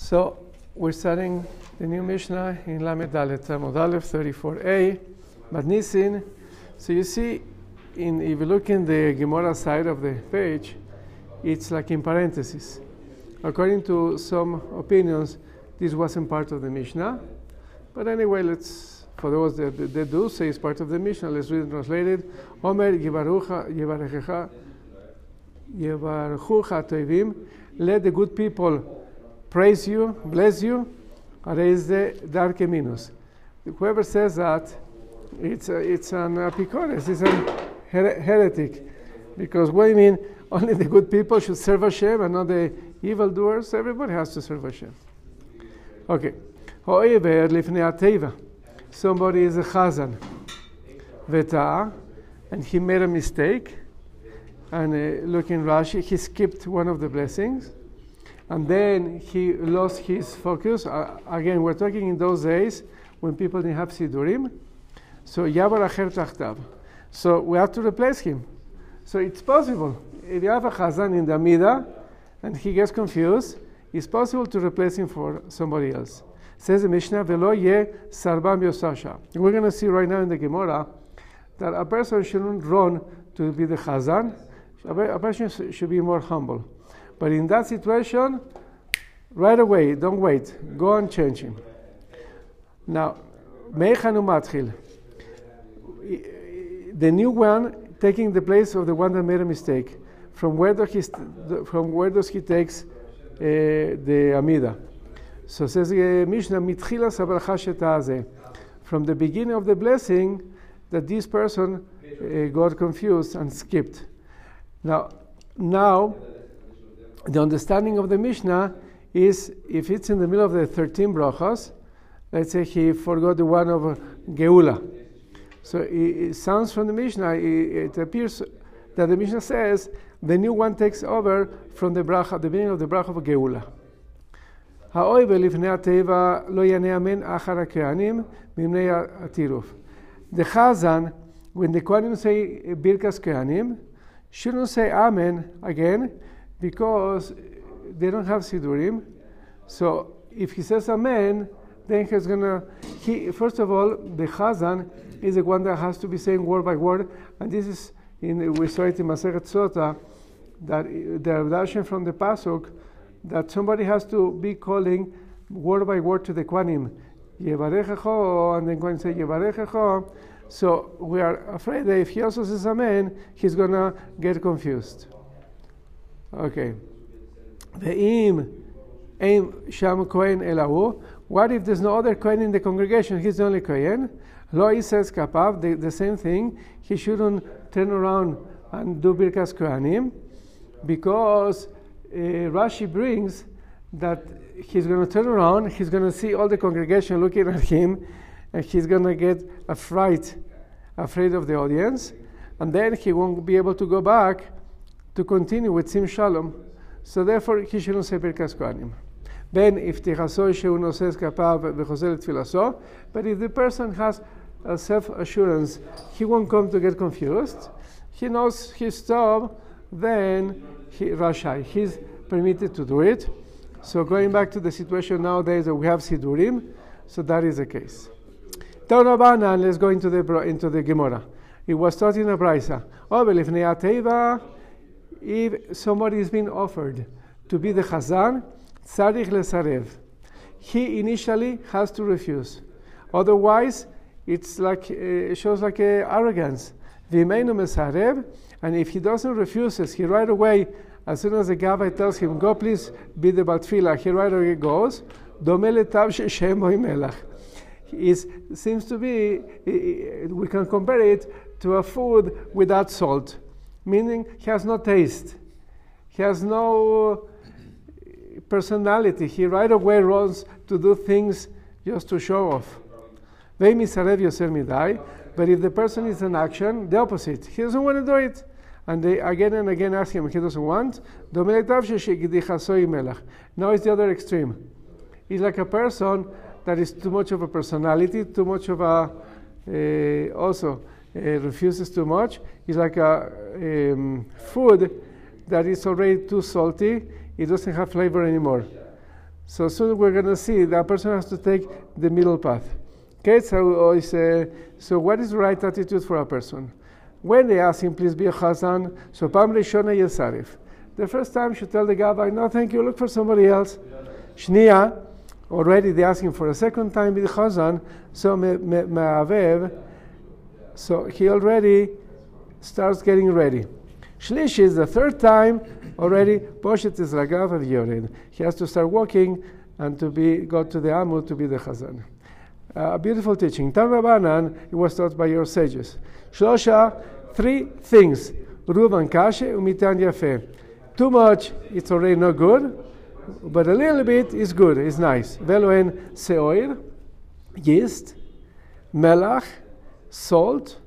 So we're studying the new Mishnah in Lamed Dalet, Amud Aleph 34a, Madnisin. So you see, in, if you look in the Gemara side of the page, it's like in parentheses. According to some opinions, this wasn't part of the Mishnah. But anyway, let's, for those that, that, that do say it's part of the Mishnah, let's read it translated. Omer Yevarucha Toivim, let the good people praise you, bless you, raise the dark minus. Whoever says that, it's, a, it's an apicores, it's a her- heretic. Because what do you mean? Only the good people should serve Hashem and not the evildoers? Everybody has to serve Hashem. Okay. Ho'ever lifnei ateva. Somebody is a chazan. Veta, and he made a mistake. And uh, look in Rashi, he skipped one of the blessings and then he lost his focus. Uh, again, we're talking in those days when people didn't have Sidurim. So Yavar Acher Tachtav. So we have to replace him. So it's possible. If you have a Chazan in the Amida and he gets confused, it's possible to replace him for somebody else. Says the Mishnah, Velo ye sarbam yosasha. We're going to see right now in the Gemara that a person shouldn't run to be the Chazan. A person should be more humble. But in that situation, right away, don't wait. Go and change him. Now, Meichanu Matchil. The new one taking the place of the one that made a mistake. From where does he, from where does he takes uh, the Amida? So says Mishnah, Mitchila Sabracha From the beginning of the blessing, that this person uh, got confused and skipped. Now, now the understanding of the Mishnah is if it's in the middle of the 13 brachas, let's say he forgot the one of Geula. So it, it sounds from the Mishnah, it, it, appears that the Mishnah says the new one takes over from the bracha, the beginning of the bracha of Geula. The Chazan, when the Kohanim say Birkas Kohanim, shouldn't say Amen again because they don't have Sidurim. So if he says Amen, then he's gonna. He first of all, the Chazan is the one that has to be saying word by word, and this is in we saw it in Masechet Sota that the reduction from the pasuk that somebody has to be calling word by word to the Kwanim. Yevarechecho, and then to say Yevarechecho. So we are afraid that if he also says Amen, he's gonna get confused. Okay. Ve'im aim sham kohen elahu. What if there's no other kohen in the congregation? He's the only kohen. Lo says kapav, the, the same thing. He shouldn't turn around and do birkas kohanim because uh, Rashi brings that he's going to turn around, he's going to see all the congregation looking at him, and he's going to get a fright, afraid of the audience, and then he won't be able to go back to continue with Sim Shalom. So therefore, he shouldn't say Birkas Kohanim. Then, but if the person has a self-assurance, he won't come to get confused. He knows his job, then he Rashai. He's permitted to do it. So going back to the situation nowadays that we have Sidurim, so that is the case. Tanabana, let's go into the into the Gemara. It was taught in a brisa. Oh, if somebody is being offered to be the Chazan, tzarich lesarev. He initially has to refuse. Otherwise, it's like uh, it shows like uh, arrogance. V'imenu mesarev, and if he doesn't refuses, he right away, as soon as the Gavai tells him, "Go, please be the Baltfila," he right away goes. Domele tav melach. It seems to be we can compare it to a food without salt meaning he has no taste, he has no personality. He right away runs to do things just to show off. But if the person is in action, the opposite. He doesn't want to do it. And they again and again ask him, he doesn't want. Now it's the other extreme. He's like a person that is too much of a personality, too much of a, uh, also, uh, refuses too much. It's like a um, food that is already too salty. It doesn't have flavor anymore. So soon we're going to see that person has to take the middle path. Okay, so, uh, so what is the right attitude for a person? When they ask him, please be a chazan, so Pam Rishona Yesarif. The first time she tell the Gabbai, no, thank you, look for somebody else. Shnia, already they ask him for a second time with chazan, so me'avev, so he already starts getting ready. Shlish is the third time already, poshet is ragav of yored. He has to start walking and to be go to the amud to be the chazan. Uh, a beautiful teaching. Tan Rabbanan, it was taught by your sages. Shlosha, three things. Ruvan kashe umitan yafe. Too much, it's already not good, but a little bit is good, it's nice. Veloen seoir, yeast, melach, salt,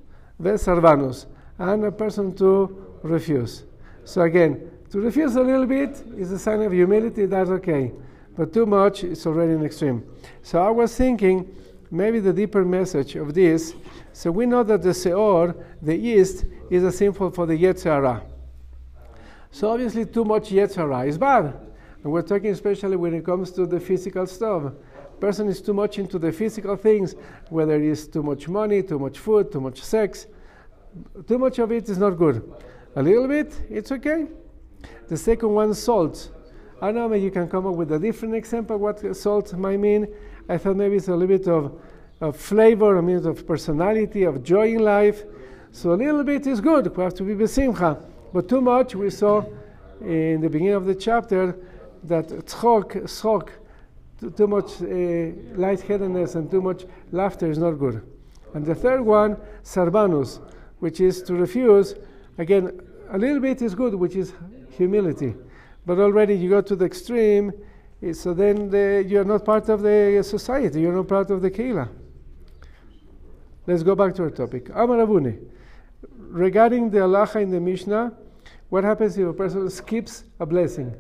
vesarvanus, and a person to refuse. So again, to refuse a little bit is a sign of humility, that's okay. But too much is already an extreme. So I was thinking maybe the deeper message of this. So we know that the Seor, the yeast, is a symbol for the Yetzer Hara. So obviously too much Yetzer Hara is bad. And we're talking especially when it comes to the physical stuff. Person is too much into the physical things, whether it is too much money, too much food, too much sex. Too much of it is not good. A little bit, it's okay. The second one, salt. I know, maybe you can come up with a different example what salt might mean. I thought maybe it's a little bit of, of flavor, a bit of personality, of joy in life. So a little bit is good. We have to be besimcha. But too much, we saw in the beginning of the chapter that tzchok, too, too much uh, lightheadedness and too much laughter is not good. And the third one, sarbanus, which is to refuse Again, a little bit is good, which is humility. But already you go to the extreme, eh, so then the, you're not part of the society, you're not part of the Keilah. Let's go back to our topic. Amarabuni. Regarding the halacha in the Mishnah, what happens if a person skips a blessing?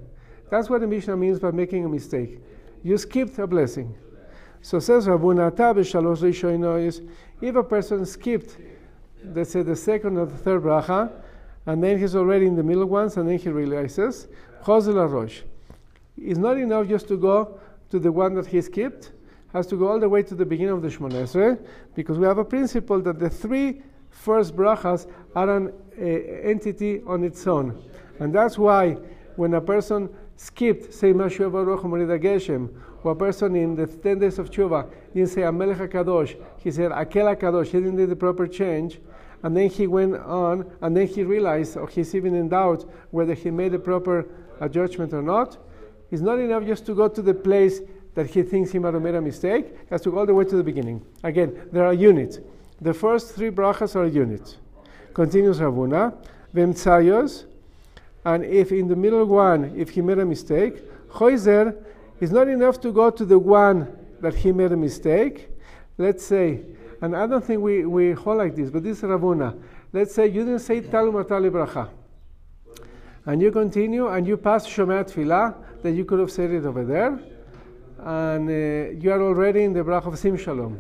That's what the Mishnah means by making a mistake. You skipped a blessing. So says Rabuna is if a person skipped let's say the second or the third bracha, and then he's already in the middle ones, and then he realizes, Chozel Rosh. It's not enough just to go to the one that he skipped, has to go all the way to the beginning of the Shmonesre, because we have a principle that the three first brachas are an uh, entity on its own. And that's why when a person skipped, say, Mashu Baruch Geshem, or a person in the 10 days of Tshuva didn't say Amelech HaKadosh, he said Akel HaKadosh, he didn't do the proper change, and then he went on, and then he realized, or he's even in doubt whether he made a proper uh, judgment or not. It's not enough just to go to the place that he thinks he might have made a mistake. He has to go all the way to the beginning. Again, there are units. The first three brachas are units. Continues Ravuna. Vemtsayos. And if in the middle one, if he made a mistake, Choizer is not enough to go to the one that he made a mistake. Let's say and I don't think we, we hold like this, but this is Ravuna. Let's say you didn't say Talum Atali Bracha. And you continue and you pass Shomer Tfilah, that you could have said it over there. And uh, you are already in the Bracha of Sim Shalom.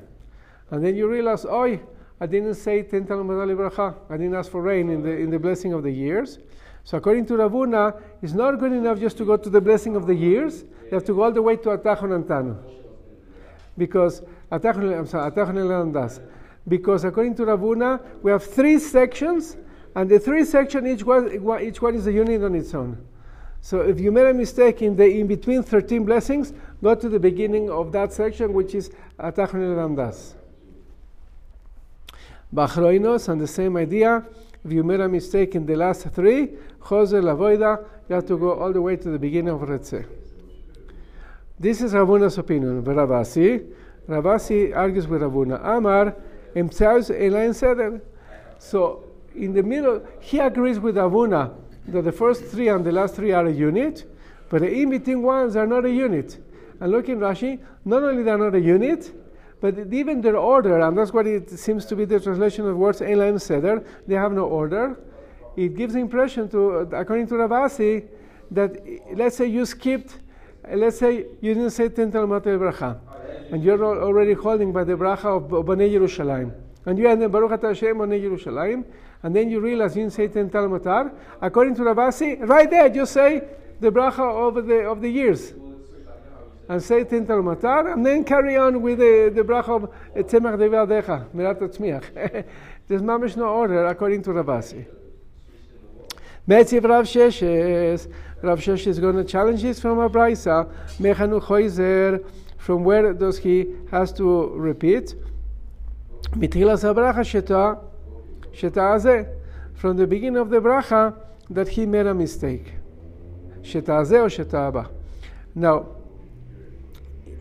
And then you realize, oh, I didn't say Ten Talum Atali Bracha. I didn't ask for rain in the, in the blessing of the years. So according to Ravuna, it's not good enough just to go to the blessing of the years. You have to go all the way to Atachon Antanu. Because because according to Ravuna, we have three sections, and the three sections, each one, each one is a unit on its own. So if you made a mistake in the in between 13 blessings, go to the beginning of that section, which is Atachon Randas. Bachroinos, and the same idea, if you made a mistake in the last three, Jose Lavoida, you have to go all the way to the beginning of Retzeh. This is Ravuna's opinion, Ravasi. Ravasi argues with Ravuna. Amar, himself Elaine seder. So in the middle, he agrees with Ravuna that the first three and the last three are a unit, but the in-between ones are not a unit. And look in Rashi, not only they're not a unit, but even their order, and that's what it seems to be the translation of words Elaim Seder, they have no order. It gives the impression to, according to Ravasi, that let's say you skipped, let's say you didn't say Tental Matel Bracha and you're already holding by the bracha of Bnei Yerushalayim. And you end the Baruch Atah Hashem Bnei Yerushalayim, and then you realize you didn't say Ten Tal Matar. According to Ravasi, right there, just say the bracha of the, of the years. and say Tintal Matar, and then carry on with the, the bracha of Tzemach Devadecha, Mirat Tzmiach. There's mamish no order according to Ravasi. Metziv Rav Sheshes, Rav Sheshes is going to challenge this from a brisa. Mechanu Choizer, from where does he has to repeat? Mitchilas Bracha Sheta, Sheta Azeh, from the beginning of the bracha that he made a mistake. Sheta Azeh or Sheta Abba. Now,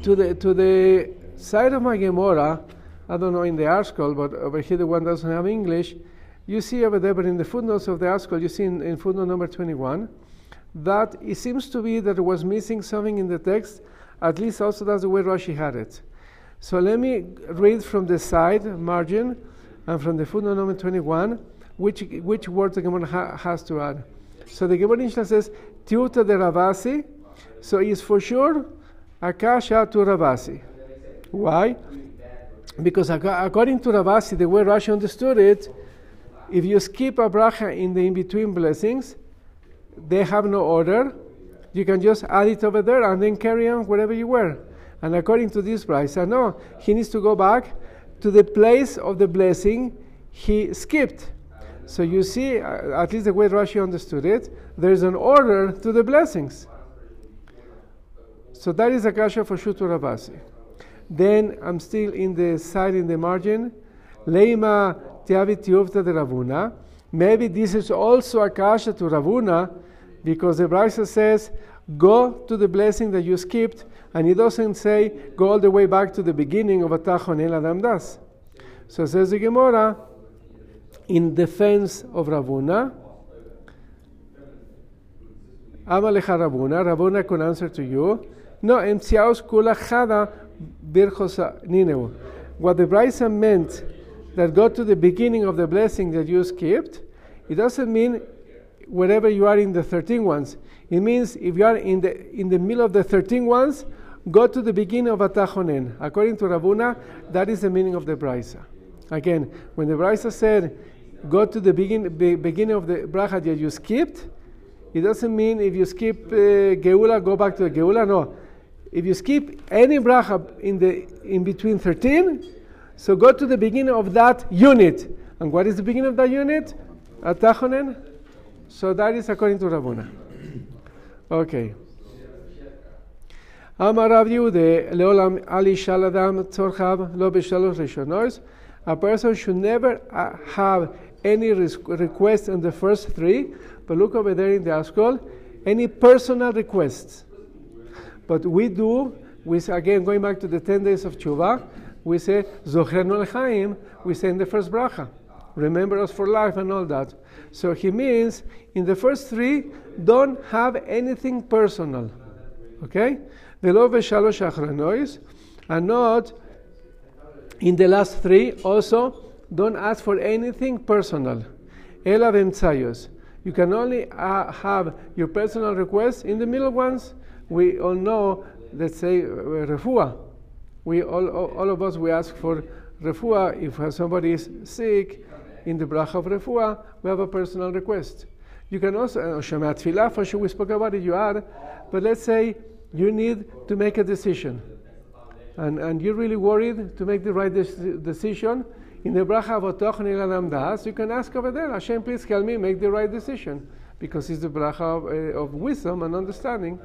to the to the side of my Gemara, I don't know in the article, but over here the one doesn't have English. You see over there, but in the footnotes of the article, you see in, in footnote number 21 that it seems to be that it was missing something in the text. At least also that's the way Rashi had it. So let me read from the side margin and from the footnote number 21 which, which words the Gemara ha, has to add. So the Gemara says, Tiuta de Ravasi, so it's for sure Akasha to Ravasi. Why? Because according to Ravasi, the way Rashi understood it, if you skip a bracha in the in-between blessings, they have no order. You can just add it over there and then carry on wherever you were. And according to this brisa, no, he needs to go back to the place of the blessing he skipped. So you see, uh, at least the way Rashi understood it, there is an order to the blessings. So that is Akasha for Shutu Ravasi. Then I'm still in the side in the margin. Leima Tiavi Tiuvta de Ravuna. Maybe this is also Akasha to Ravuna because the Brisa says, go to the blessing that you skipped, and it doesn't say, go all the way back to the beginning of Atachon El Adam Das. So says the Gemara, in defense of Ravuna, Amalecha Ravuna, Ravuna can answer to you, no, Emtsiaos Kula Chada Birchosa Nineu. What the Brisa meant that go to the beginning of the blessing that you skipped, it doesn't mean wherever you are in the 13 ones. It means if you are in the, in the middle of the 13 ones, go to the beginning of Atachonen. According to Rabuna, that is the meaning of the Brisa. Again, when the Brisa said, go to the begin, be, beginning of the bracha that you skipped, it doesn't mean if you skip uh, Geula, go back to the Geula. No. If you skip any bracha in, the, in between 13, so go to the beginning of that unit. And what is the beginning of that unit? Atachonen. So that is according to Rabuna. Okay. Amar Rav Leolam Ali Shaladam Tzorchav Lo B'Shalosh Rishonos. A person should never uh, have any requests request in the first three, but look over there in the Askol, any personal requests. But we do, we again going back to the 10 days of Tshuva, we say, Zochern Chaim, we say in the first bracha. Remember us for life and all that. So he means in the first three, don't have anything personal. Okay? Velo v'shalosh achranois, and not in the last three also, don't ask for anything personal. Ela. You can only uh, have your personal requests in the middle ones. We all know, let's say, uh, refuah we all, all of us we ask for refuah. If somebody is sick, in the bracha of refuah, we have a personal request. You can also uh, shemat tefillah for sure we spoke about it. You add, but let's say you need to make a decision, and and you're really worried to make the right decision. In the bracha of Otoch you can ask over there, Hashem, please help me make the right decision, because it's the bracha of, uh, of wisdom and understanding,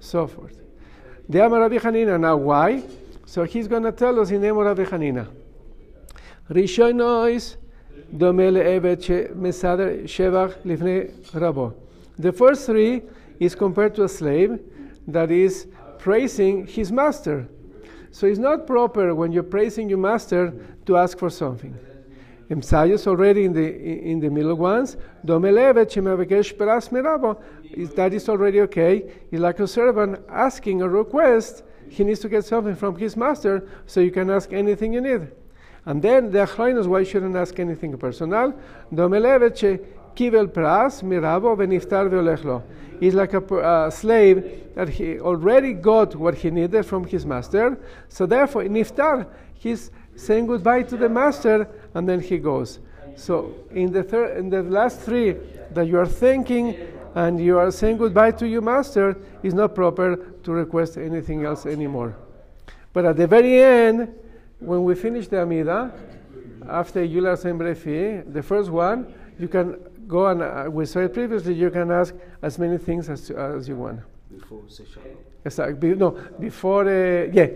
so forth. The Amar Rabbi Hanina. Now, why? So he's going to tell us in of Rabbi Hanina. Rishonois The first three is compared to a slave that is praising his master. So it's not proper when you're praising your master to ask for something. Emsayos already in the in the middle ones. That is already okay. It's like a servant asking a request he needs to get something from his master, so you can ask anything you need. And then the achraynos, why shouldn't ask anything personal? He's like a uh, slave that he already got what he needed from his master, so therefore niftar, he's saying goodbye to the master, and then he goes. So in the third, in the last three that you are thinking and you are saying goodbye to your master, it's not proper to request anything else anymore. But at the very end, when we finish the Amida, after Yular Sembrefi, the first one, you can go and, uh, we said previously, you can ask as many things as, as you want. Before say shalom. Exactly. Be, no, before, uh, yeah,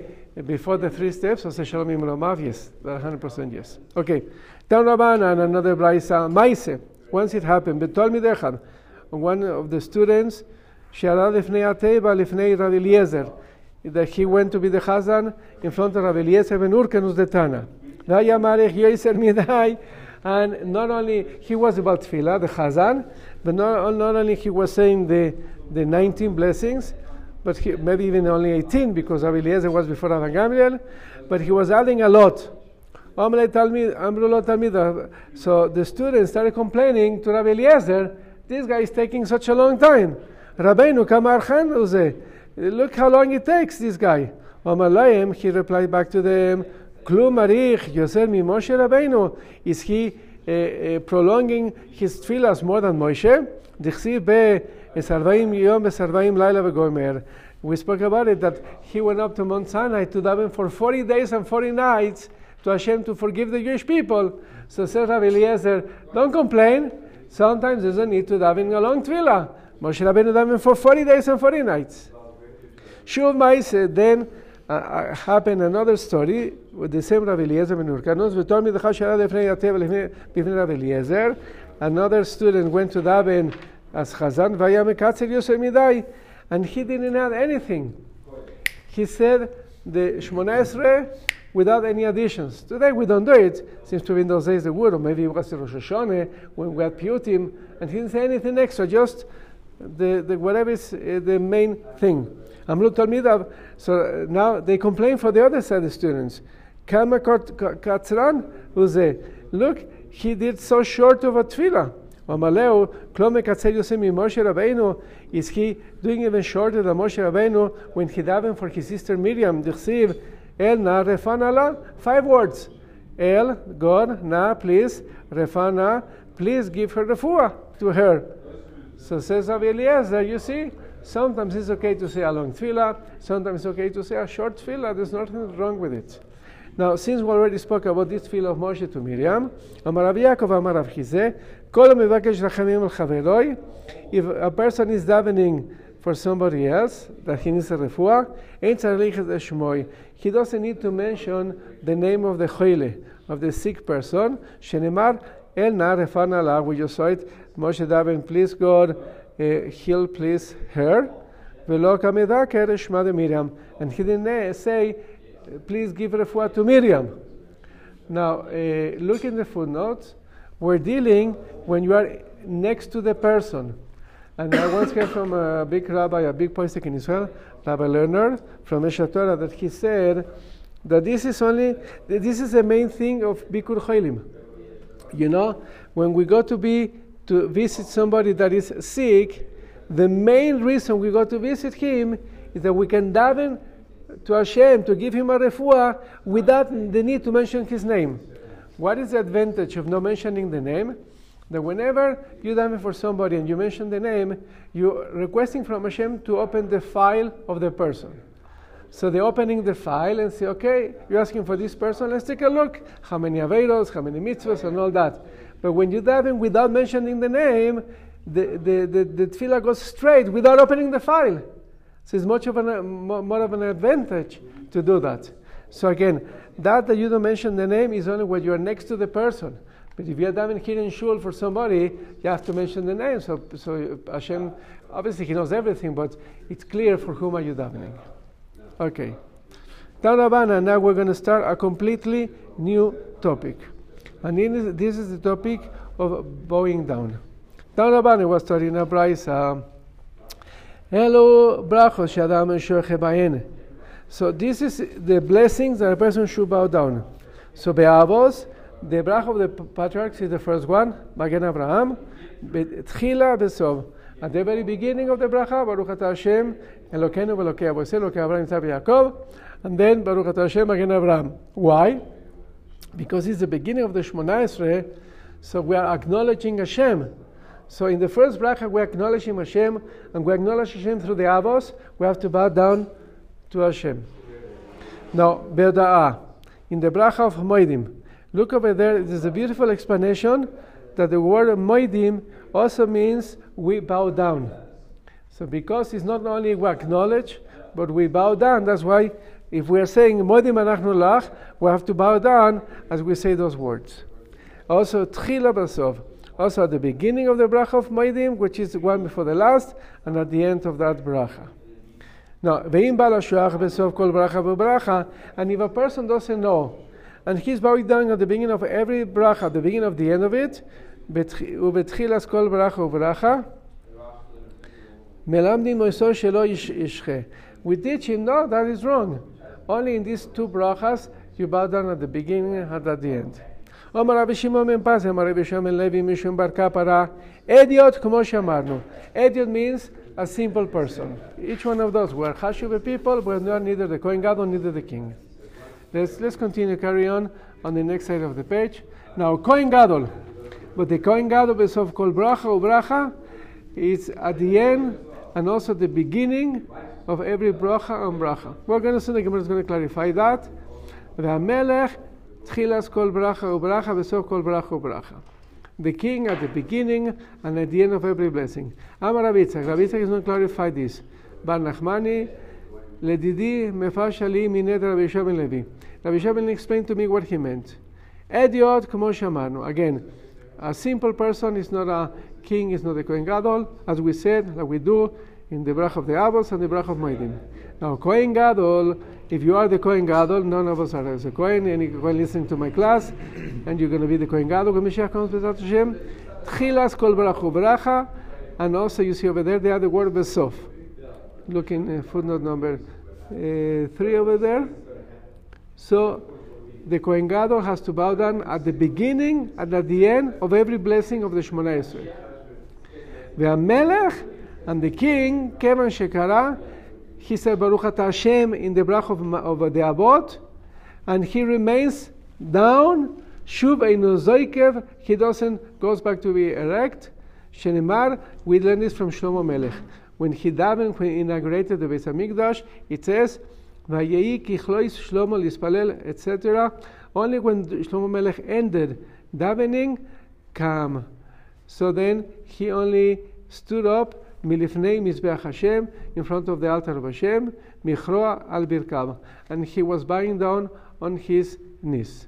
before the three steps of say Shalom Imromav, yes, 100% yes. Okay. Rabban and another Braisa, Maise, once it happened, but told me Dechad, one of the students, Shara Lifnei Ateba Lifnei Rabbi Eliezer, that he went to be the Chazan in front of Rabbi Eliezer ben Urkanus the Tana. And not only he was about Tefillah, the Chazan, but not, not only he was saying the, the 19 blessings, but he, maybe even only 18 because Rabbi Eliezer was before Rabbi Gamliel, but he was adding a lot. So the students started complaining to Rabbi Eliezer, this guy is taking such a long time. Rabbeinu kamar Look how long it takes, this guy. He replied back to them, Yosef mi Moshe Rabbeinu. Is he uh, uh, prolonging his tefillahs more than Moshe? We spoke about it, that he went up to Mount Sinai to daven for 40 days and 40 nights to Hashem to forgive the Jewish people. So says Rabbi Eliezer, don't complain. Sometimes there's a need to daven a long tefillah. Moshe Rabbeinu daven for 40 days and 40 nights. Shuv Maise, then uh, uh, happened another story with the same Rabbi Eliezer ben Urkanos. We told me the Chashara lefnei Yatev lefnei Eliezer. Another student went to daven as Chazan vaya mekatzer Yosef midai, and he didn't add anything. He said the Shmona Esrei without any additions. Today we don't do it. Seems to be in those days the would, or maybe it was the Rosh Hashanah when we had Piyutim, and he didn't say anything extra, just the, the whatever is uh, the main thing. Amlut Talmidav. So now they complain for the other side of the students. Kama Katzran, who's a look, he did so short of a tefillah. Amaleu, Klome Katzel Yosem Moshe Rabbeinu, is he doing even shorter than Moshe Rabbeinu when he davened for his sister Miriam? Dichsiv, El na refana Five words. El, God, na, please, refana, please give her the refuah to her. So says Rabbi Eliezer, you see, Sometimes it's okay to say a long tefillah, sometimes it's okay to say a short tefillah, there's nothing wrong with it. Now, since we already spoke about this tefillah of Moshe to Miriam, Amar Yaakov Amar rachamim al chaveroi, if a person is davening for somebody else, that he needs a refuah, ein tzarich shmoi, he doesn't need to mention the name of the choile, of the sick person, shenemar el na refana la, we just saw it, Moshe daven, please God, he'll please her. And he didn't say, please give refuah to Miriam. Now, uh, look in the footnotes. We're dealing when you are next to the person. And I once heard from a big rabbi, a big posek in Israel, Rabbi Lerner from Eshet Torah, that he said that this is only, this is the main thing of Bikur Cholim. You know, when we go to be to visit somebody that is sick, the main reason we go to visit him is that we can daven to Hashem to give him a refuah without the need to mention his name. What is the advantage of not mentioning the name? That whenever you daven for somebody and you mention the name, you're requesting from Hashem to open the file of the person. So they're opening the file and say, okay, you're asking for this person, let's take a look. How many averos, how many mitzvahs, and all that. But when you daven without mentioning the name, the, the, the, the tefillah goes straight without opening the file. So it's much of an, more of an advantage to do that. So again, that that you don't mention the name is only when you are next to the person. But if you are davening here in shul for somebody, you have to mention the name. So, so Hashem, obviously He knows everything, but it's clear for whom are you davening. Okay. Now we're going to start a completely new topic. And in, this is the topic of bowing down. Rabban was studying a brisa. Um, Hello, brachos shadam So this is the blessings that a person should bow down. So be'avos, the brach of the patriarchs is the first one, Magen Abraham, Tchila besov. At the very beginning of the bracha, Baruch Ata Hashem, Elokeinu v'Elokei Avosei, Elokei Abraham, Yitzhak, Yaakov, and then Baruch Ata Hashem, Magen Abraham. Why? Because it's the beginning of the Shmona Esrei, so we are acknowledging Hashem. So in the first bracha, we're acknowledging Hashem, and we acknowledge Hashem through the avos. We have to bow down to Hashem. Now, Be'oda'ah, in the bracha of Moedim, look over there, there's a beautiful explanation that the word Moedim also means we bow down. So because it's not only we acknowledge, but we bow down, that's why if we are saying Moedim Anachnu Lach, we have to bow down as we say those words. Also, Tchila Basov, also at the beginning of the bracha of Moedim, which is the one before the last, and at the end of that bracha. Now, ve'im bala shuach besov kol bracha bracha, and if a person doesn't know, and he's bowing down at the beginning of every bracha, the beginning of the end of it, ובתחילת כל ברכה וברכה, מלמדים מויסו שלא ישחה. We teach him, no, that is wrong. Only in these two brachas, you bow down at the beginning and at the end. אומר רבי שמעון בן פז, אמר רבי שמעון לוי משום בר כפרה, אדיוט כמו שאמרנו. אדיוט means a simple person. Each one of those were Hashuve people, but not neither the Kohen Gadol, neither the king. Let's, let's continue, carry on on the next side of the page. Now, Kohen Gadol. But the Kohen Gadol of Kol Bracha or Bracha is at the end and also the beginning of every bracha and bracha. We're going to see the Gemara is going to clarify that. V'amelech tchilas kol bracha ubracha v'sof kol bracha ubracha. The king at the beginning and at the end of every blessing. Amar Rabitzak. Rabitzak is going to clarify this. Bar Nachmani, ledidi mefashali minet Rabbi Levi. Rabbi explained to me what he meant. Ediot kmo. Again, a simple person is not a king, is not a Kohen Gadol. As we said, that we do, in the brach of the Avos and the brach of Moedim. Now, Kohen Gadol, if you are the Kohen Gadol, none of us are as a Kohen, and you to my class, and you're going to be the Kohen Gadol when Mashiach comes, with Hashem. Tchilas kol brachu bracha, and also you see over there the other word, Besof. Look in uh, footnote number uh, 3 over there. So, the Kohen Gadol has to bow down at the beginning and at the end of every blessing of the Shemona Esrei. The and the king, Kevan Shekara, he said Baruch Ata Hashem in the brach of, of the Abbot, and he remains down. Shuv Eino Zoikev, he doesn't goes back to be erect. Shenimar, we learn this from Shlomo Melech. When he davened, when he inaugurated the Beis Hamikdash, it says, "Vayehi kichlois Shlomo lispalel," etc. Only when Shlomo Melech ended davening, come. So then he only stood up milifnei mizbeach Hashem, in front of the altar of Hashem, michroa al birkav, and he was bowing down on his knees.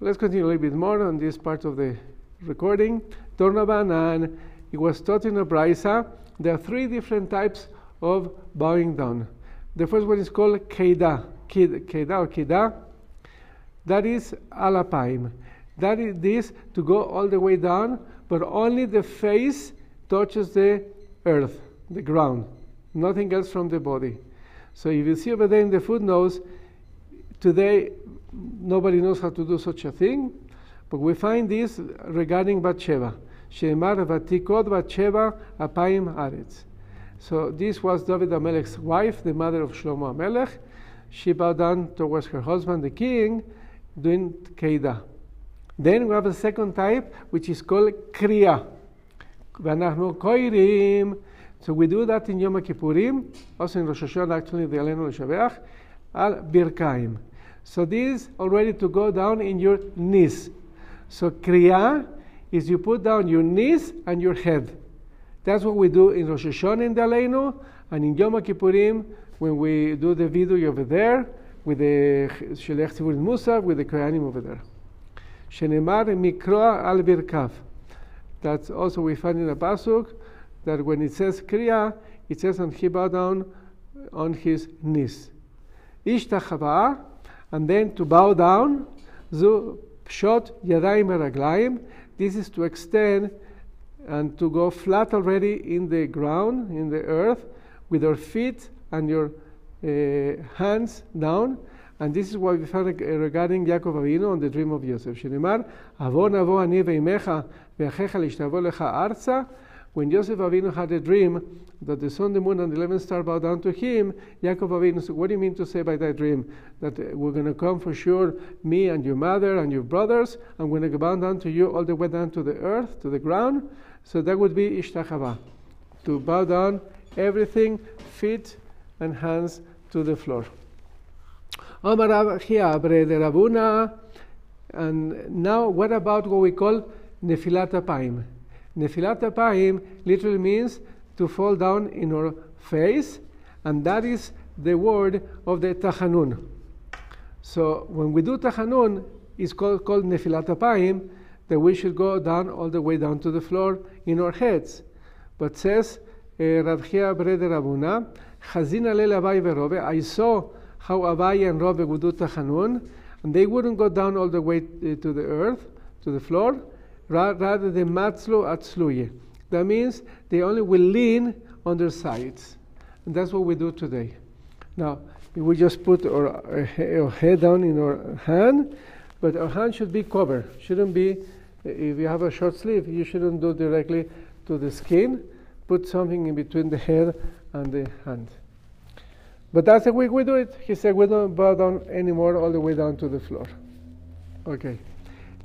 Let's continue a little bit more on this part of the recording. Tornaban, it was taught in a brisa. There are three different types of bowing down. The first one is called keida, keida or kida. That is alapaim. That is this to go all the way down, but only the face touches the earth, the ground, nothing else from the body. So if you see over there in the footnotes, today nobody knows how to do such a thing, but we find this regarding Bathsheba. Shemar vatikot Bathsheba apaim aretz. So this was David Amelech's wife, the mother of Shlomo Amelech. She bowed down towards her husband, the king, doing keida. Then we have a second type, which is called kriya. ואנחנו קוירים, so we do that in יום הכיפורים, also in Rosh Hashanah, actually, the עלינו לשבח, על ברכיים. So this already to go down in your knees. So kriya is you put down your knees and your head. That's what we do in Rosh Hashanah in the Aleinu, and in Yom Kippurim, when we do the video over there, with the Shelech Tzivur Musar, with the Koyanim over there. שנאמר מקרוע על ברכיו. That's also we find in a pasuk that when it says kriya, it says and he bowed down on his knees. Ishtachava, and then to bow down, zu pshot yadayim raglayim. This is to extend and to go flat already in the ground, in the earth, with your feet and your uh, hands down. And this is what we find regarding Yaakov Avinu on the dream of Yosef. Shinimar, avon avon ani veimecha when Joseph Avinu had a dream that the sun, the moon, and the 11 stars bowed down to him, Jacob Avinu said, What do you mean to say by that dream? That uh, we're going to come for sure, me and your mother and your brothers, I'm going to bow down to you all the way down to the earth, to the ground. So that would be Ishtachava, to bow down everything, feet and hands to the floor. And now, what about what we call nefilat apayim? Nefilat apayim literally means to fall down in our face, and that is the word of the tachanun. So when we do tachanun, it's called, called nefilat that we should go down all the way down to the floor in our heads. But says uh, Rav Chia Bre de Rabuna, Chazin alel Abai veRove, I saw how Abai and Rove would do tachanun, and they wouldn't go down all the way uh, to the earth, to the floor, rather than matzlo atzluye. That means they only will lean on their sides. And that's what we do today. Now, we just put our, our head down in our hand, but our hand should be covered. Shouldn't be, if you have a short sleeve, you shouldn't do directly to the skin. Put something in between the head and the hand. But that's the way we do it. He said we don't bow down anymore all the way down to the floor. Okay.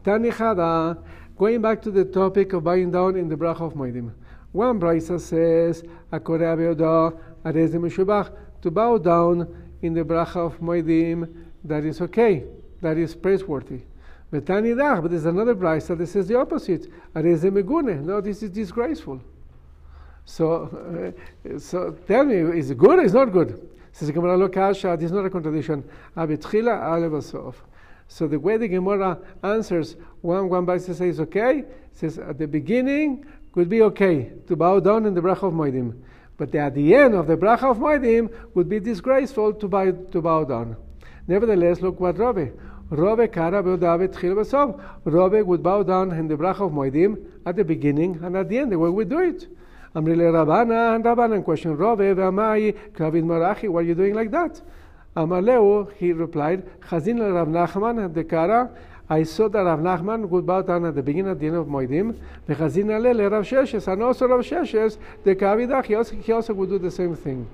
Tanichada, going back to the topic of bowing down in the bracha of Moedim. One brisa says, to bow down in the bracha of Moedim, that is okay, that is praiseworthy. But there's another brisa that says the opposite. No, this is disgraceful. So, uh, so tell me, is it good or is not good? Says Gemara this is not a contradiction. So the way the Gemara answers, one one brisa says okay, says at the beginning would be okay to bow down in the bracha of Moedim. But at the end of the bracha of Moedim would be disgraceful to bow, to bow down. Nevertheless, look what Rabbi. Rabbi Kara David Chil Rabbi would bow down in the bracha of Moedim at the beginning and at the end, the way we do it. Amrile Rabana and Rabbanan question Rabbi V'amai Kavit Marachi, why are you doing like that? Amaleu, he replied, Chazin Rav Nachman the Kara I saw that Rav Nachman would bow down at the beginning at the end of Moedim. V'chazin alele Rav Sheshes, and also Rav Sheshes, the Kavidach, he also, he also would do the same thing.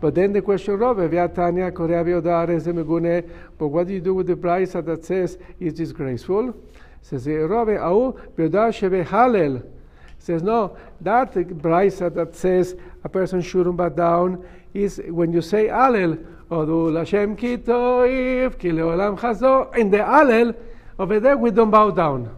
But then the question, Rav, Tanya but what do you do with the brisa that says it's disgraceful? Says Rav, Au Halel. Says no, that brisa that says a person shouldn't bow down is when you say Alel. Odu Lashem ki toiv, ki chazo. In the Alel, over there we don't bow down.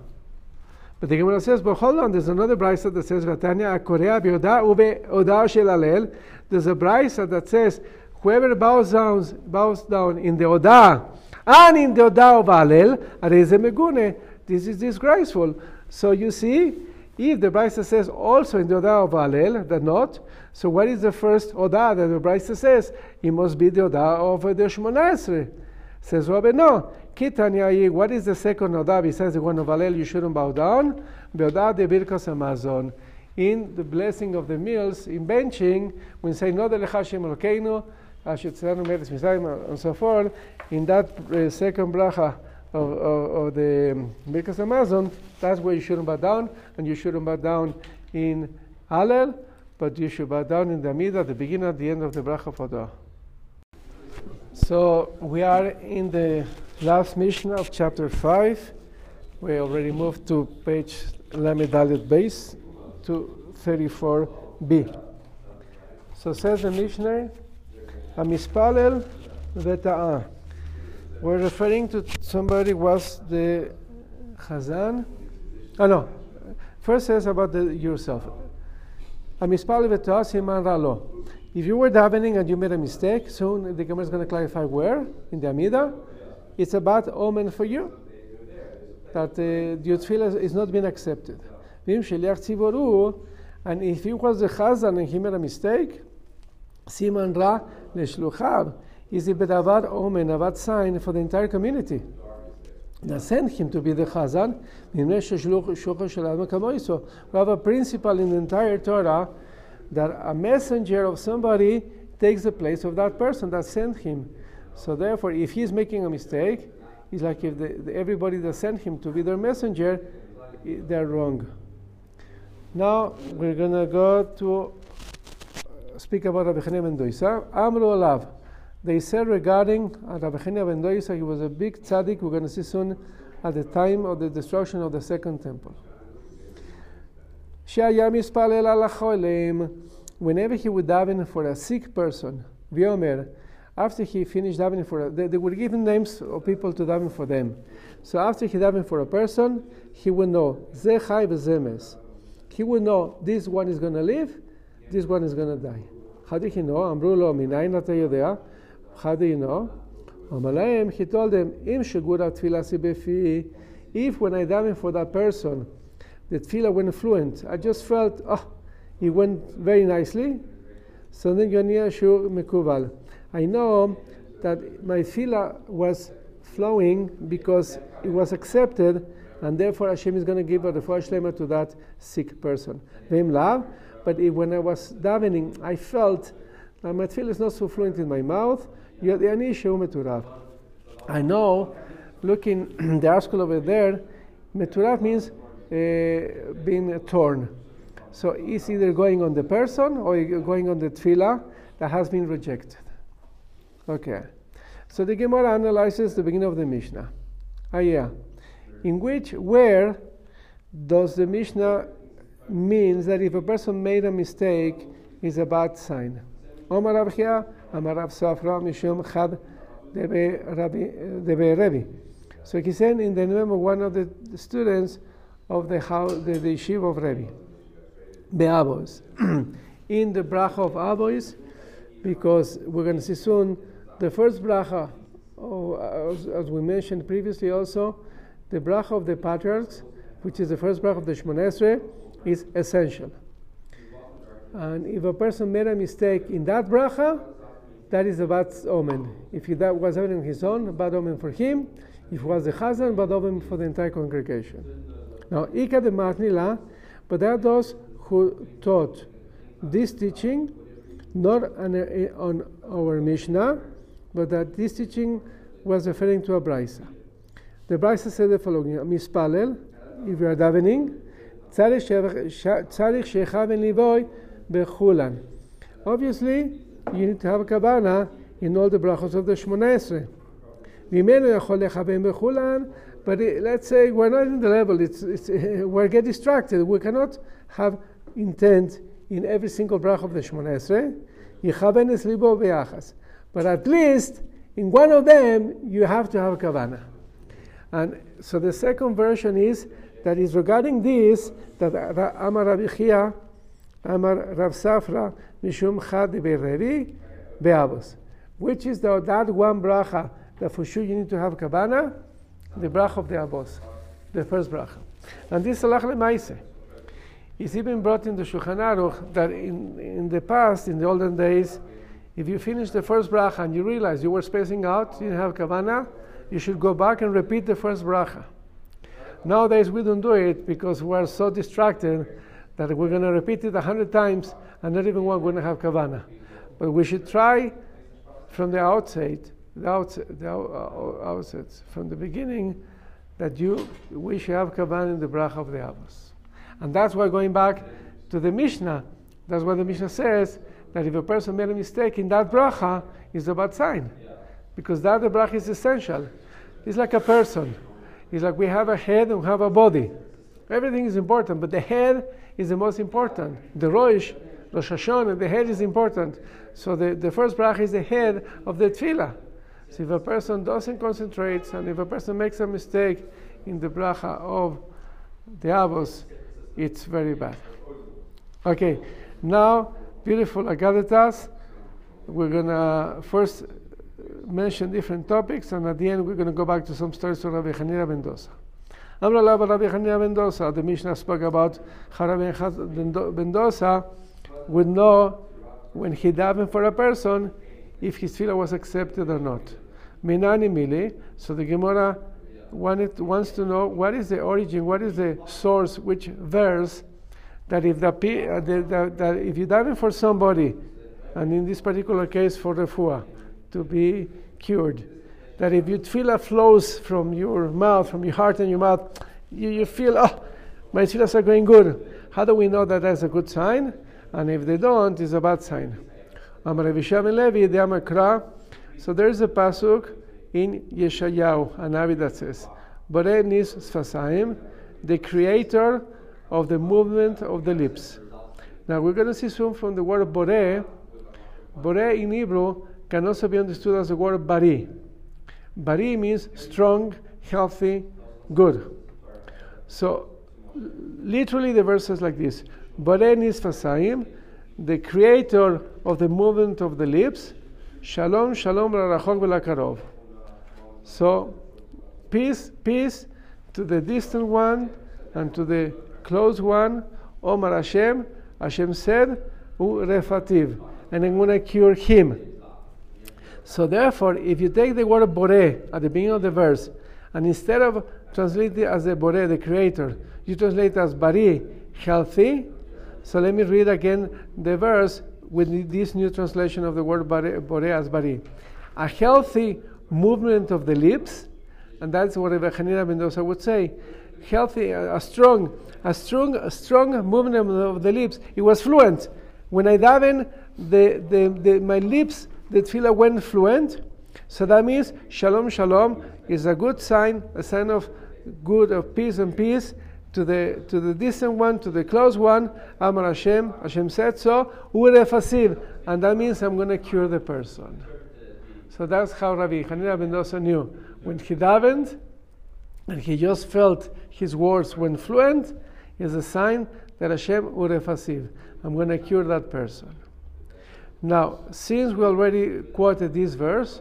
But the Gemara says, but hold on, there's another brisa that says, Vatanya akorea bioda ube oda shel alel. There's a brisa that says, whoever bows down, bows down in the oda and in the oda of alel, areze megune. This is disgraceful. So you see, if the brisa says also in the oda of alel, that not, so what is the first Oda that the Brisa says? It must be the Oda of the Shmonesre. Says Rabbi, no. Kitanya, what is the second Oda besides the one of Alel you shouldn't bow down? Beoda de Birkas Hamazon. In the blessing of the meals, in benching, when say no de Lechashem Elokeinu, Ashetzanu Meretz Mitzrayim, and so forth, in that uh, second bracha, of, of, of the Birkas Hamazon, that's where you shouldn't bow down, and you shouldn't bow down in Hallel, but you should bow down in the middle, the beginning, at the end of the Bracha Fodah. So we are in the last mission of chapter 5. We already moved to page Lamed base to 34b. So says the Mishnah, Amispalel v'ta'ah. We're referring to somebody was the Chazan. Oh no. First says about the, yourself. If you were davening and you made a mistake, soon the Gemara is going to clarify where in the Amida. It's a bad omen for you that uh, the tefillah is not being accepted. And if he was the chazan and he made a mistake, siman ra leshluchav is a bedavar omen, a bad sign for the entire community. Now send him to be the Chazan. We have a principle in the entire Torah that a messenger of somebody takes the place of that person that sent him. So therefore, if he's making a mistake, it's like if the, the, everybody that sent him to be their messenger, they're wrong. Now we're gonna go to speak about Rabbi Chanina ben Doisa. Amru alav. They said regarding uh, Rabbi Chanina ben Doisa, he was a big tzaddik, we're going to see soon, at the time of the destruction of the second temple. Whenever he would daven for a sick person, Viomer, after he finished davening for, they, they would give him names of people to daven for them. So after he daven for a person, he would know zechai v'zemes. He would know this one is going to live, this one is going to die. How did he know? Amrulo minayin there. Chadino. know? he told them, If when I daven for that person, the tefillah went fluent, I just felt, oh, it went very nicely. So then shur mekuval. I know that my tefillah was flowing because it was accepted, and therefore Hashem is going to give a refuah shlema to that sick person. But if, when I was davening, I felt that my tefillah is not so fluent in my mouth. I know, looking the article over there, meturav means uh, being torn. So it's either going on the person or going on the tefillah that has been rejected. Okay. So the Gemara analyzes the beginning of the Mishnah. Ah, yeah. In which, where does the Mishnah means that if a person made a mistake, is a bad sign? Safra, Mishum Debe. So he said in the name of one of the students of the, house, the, the yeshiva of Rebbe, Be'avos. in the bracha of Avos, because we're going to see soon the first bracha, oh, as, as, we mentioned previously also, the bracha of the patriarchs, which is the first bracha of the Shmonesre, is essential. And if a person made a mistake in that bracha, that is a bad omen. If he, that was happening on his own, bad omen for him. If it was the chazan, bad omen for the entire congregation. Now, Ika de Matnila, but there are those who taught this teaching not on, on our Mishnah, but that this teaching was referring to a brisa. The brisa said the following: Mispalel, if you are davening, tzarich shecha v'nivoy bechulan. Obviously, you need to have a kavana in all the brachos of the Shmonesre. But it, let's say we're not in the level, it's, it's, we get distracted. We cannot have intent in every single brach of the Shmonesre. But at least in one of them, you have to have a kavana. And so the second version is that is regarding this that Amar Rabbi Amar Rav Safra, Mishum Chad Berevi Be'avos. Which is the, that one bracha that for sure you need to have kavana? The bracha of the abos, the first bracha. And this Salach Lemaise. is even brought in the Shulchan Aruch that in, in the past, in the olden days, if you finish the first bracha and you realize you were spacing out, you didn't have kavana, you should go back and repeat the first bracha. Nowadays we don't do it because we are so distracted that we're going to repeat it a hundred times and not even one going to have kavana. But we should try from the outset, the outset, the uh, outset, from the beginning, that you we should have kavana in the bracha of the avos, and that's why going back to the Mishnah. That's what the Mishnah says that if a person made a mistake in that bracha, is a bad sign. Because that the bracha is essential. It's like a person. It's like we have a head and we have a body. Everything is important, but the head is the most important. The Rosh, Rosh Hashanah, the head is important. So the, the first bracha is the head of the tefillah. So if a person doesn't concentrate and if a person makes a mistake in the bracha of the avos, it's very bad. Okay, now beautiful Agaditas. We're going to first mention different topics, and at the end, we're going to go back to some stories of Rabbi Hanina ben Dosa. Amra Rabbi Hanina ben Dosa, the Mishnah spoke about Rabbi Mendoza would know when he davened for a person if his tefillah was accepted or not. Minani mili. So the Gemara wanted, wants to know what is the origin, what is the source, which verse that if, the, uh, the, the, that if you daven for somebody, and in this particular case for refuah, to be cured, that if your tefillah flows from your mouth, from your heart and your mouth, you, you feel, oh, my tefillahs are going good. How do we know that that's a good sign? And if they don't, it's a bad sign. So there's a pasuk in Yeshayahu, a Navi that says, Bore nis sfasaim, the creator of the movement of the lips. Now we're going to see soon from the word bore. Bore in Hebrew can also be understood as the word bari. Bari means strong, healthy, good. So literally the verse is like this. Bore nisfasaim, the creator of the movement of the lips, shalom, shalom, rachok v'lakarov. So peace, peace to the distant one and to the close one. Omar Hashem, Hashem said, Urefativ, and I'm going to cure him. So therefore, if you take the word Bore at the beginning of the verse, and instead of translating it as the Bore, the creator, you translate as Bari, healthy. So let me read again the verse with this new translation of the word Bore as Bari. A healthy movement of the lips, and that's what Hanina ben Dosa would say. Healthy, a strong, a strong, a strong movement of the lips. It was fluent. When I daven, the, the, the, my lips, the tefillah went fluent. So that means shalom, shalom is a good sign, a sign of good, of peace and peace to the to the distant one, to the close one. Amar Hashem, Hashem said so. Urefasiv, and that means I'm going to cure the person. So that's how Rabbi Hanina ben Dosa knew. When he davened, and he just felt his words when fluent, is a sign that Hashem urefasiv. I'm going to cure that person. Now, since we already quoted this verse,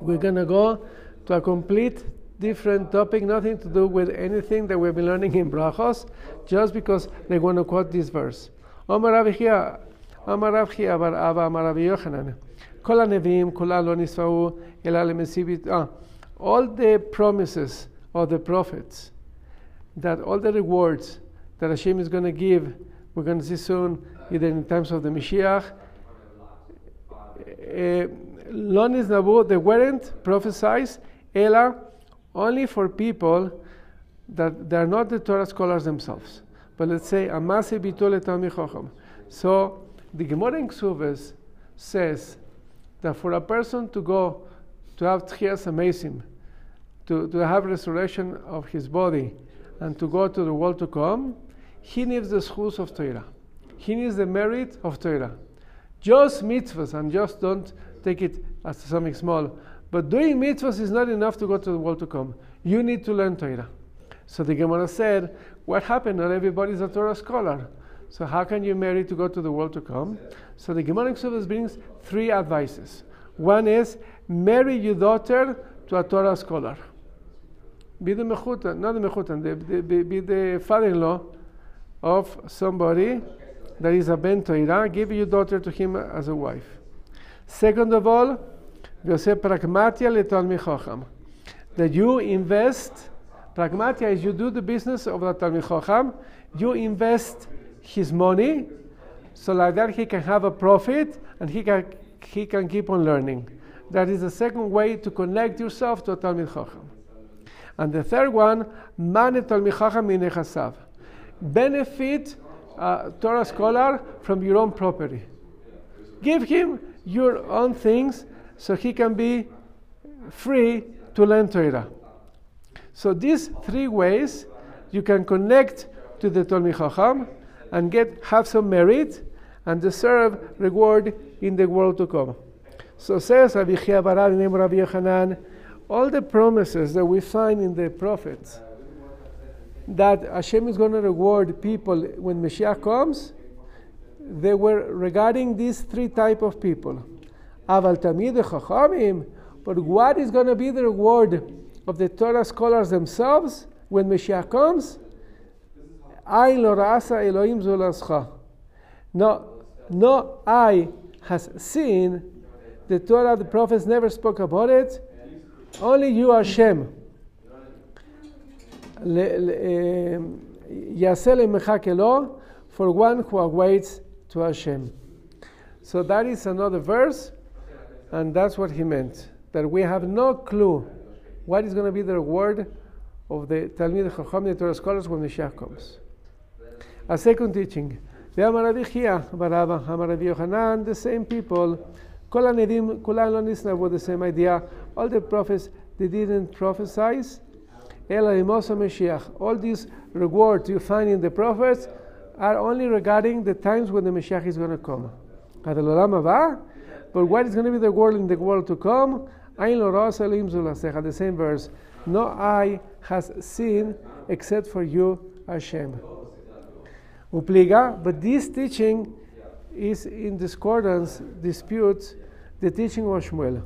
we're going to go to a complete different topic, nothing to do with anything that we've been learning in Brachos, just because they want to quote this verse. Omar Avihia, Omar Avihia bar Omar ah, All the promises of the prophets, that all the rewards that Hashem is going to give, we're going to see soon, either in times of the Mashiach, Eh, Lonis Nabu, they weren't prophesied, Ela, only for people that they are not the Torah scholars themselves. But let's say, Amase Bitole tami Chacham. So the Gemara in Ksuves says that for a person to go to have Tchias Amesim, to, to have resurrection of his body, and to go to the world to come, he needs the schools of Torah. He needs the merit of Torah. Just mitzvahs, and just don't take it as something small. But doing mitzvahs is not enough to go to the world to come. You need to learn Torah. So the Gemara said, What happened? Not everybody is a Torah scholar. So how can you marry to go to the world to come? So the Gemara Ksubas brings three advices. One is marry your daughter to a Torah scholar. Be the mechutan, not the mechutan, the, be the father-in-law of somebody that is a Ben Torah, give your daughter to him as a wife. Second of all, that you invest, pragmatia is you do the business of the Talmid Chacham, you invest his money, so like that he can have a profit and he can, he can keep on learning. That is the second way to connect yourself to a Talmid Chacham. And the third one, mane Talmid Chacham in Benefit a Torah scholar from your own property. Give him your own things so he can be free to learn Torah. So these three ways you can connect to the Talmid Chacham and get have some merit and deserve reward in the world to come. So says Rabbi Chia Barad name Rabbi Yochanan, all the promises that we find in the prophets that Hashem is going to reward people when Mashiach comes, they were regarding these three type of people. Aval Tamid Chachamim, but what is going to be the reward of the Torah scholars themselves when Mashiach comes? Zolascha. No, no eye has seen the Torah, the prophets never spoke about it. Only you, Hashem. For one who awaits to Hashem. So that is another verse, and that's what he meant. That we have no clue what is going to be the reward of the Talmid Chacham, the Torah scholars, when the Mashiach comes. A second teaching. The Amaravichia, Baraba, the same people. Kol Anedim, the same idea. All the prophets, they didn't prophesize. Ela All these rewards you find in the prophets are only regarding the times when the Mashiach is going to come. But what is going to be the world in the world to come? The same verse. No eye has seen except for you, Hashem. Upliga, but this teaching is in discordance, disputes the teaching of Shmuel.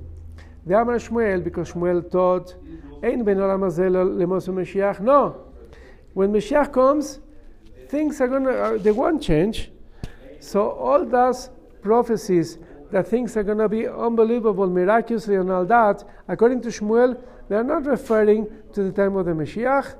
The Amr Shmuel, because Shmuel taught no. When Mashiach comes, things are going to, uh, they won't change. So all those prophecies that things are going to be unbelievable, miraculously, and all that, according to Shmuel, they're not referring to the time of the Mashiach,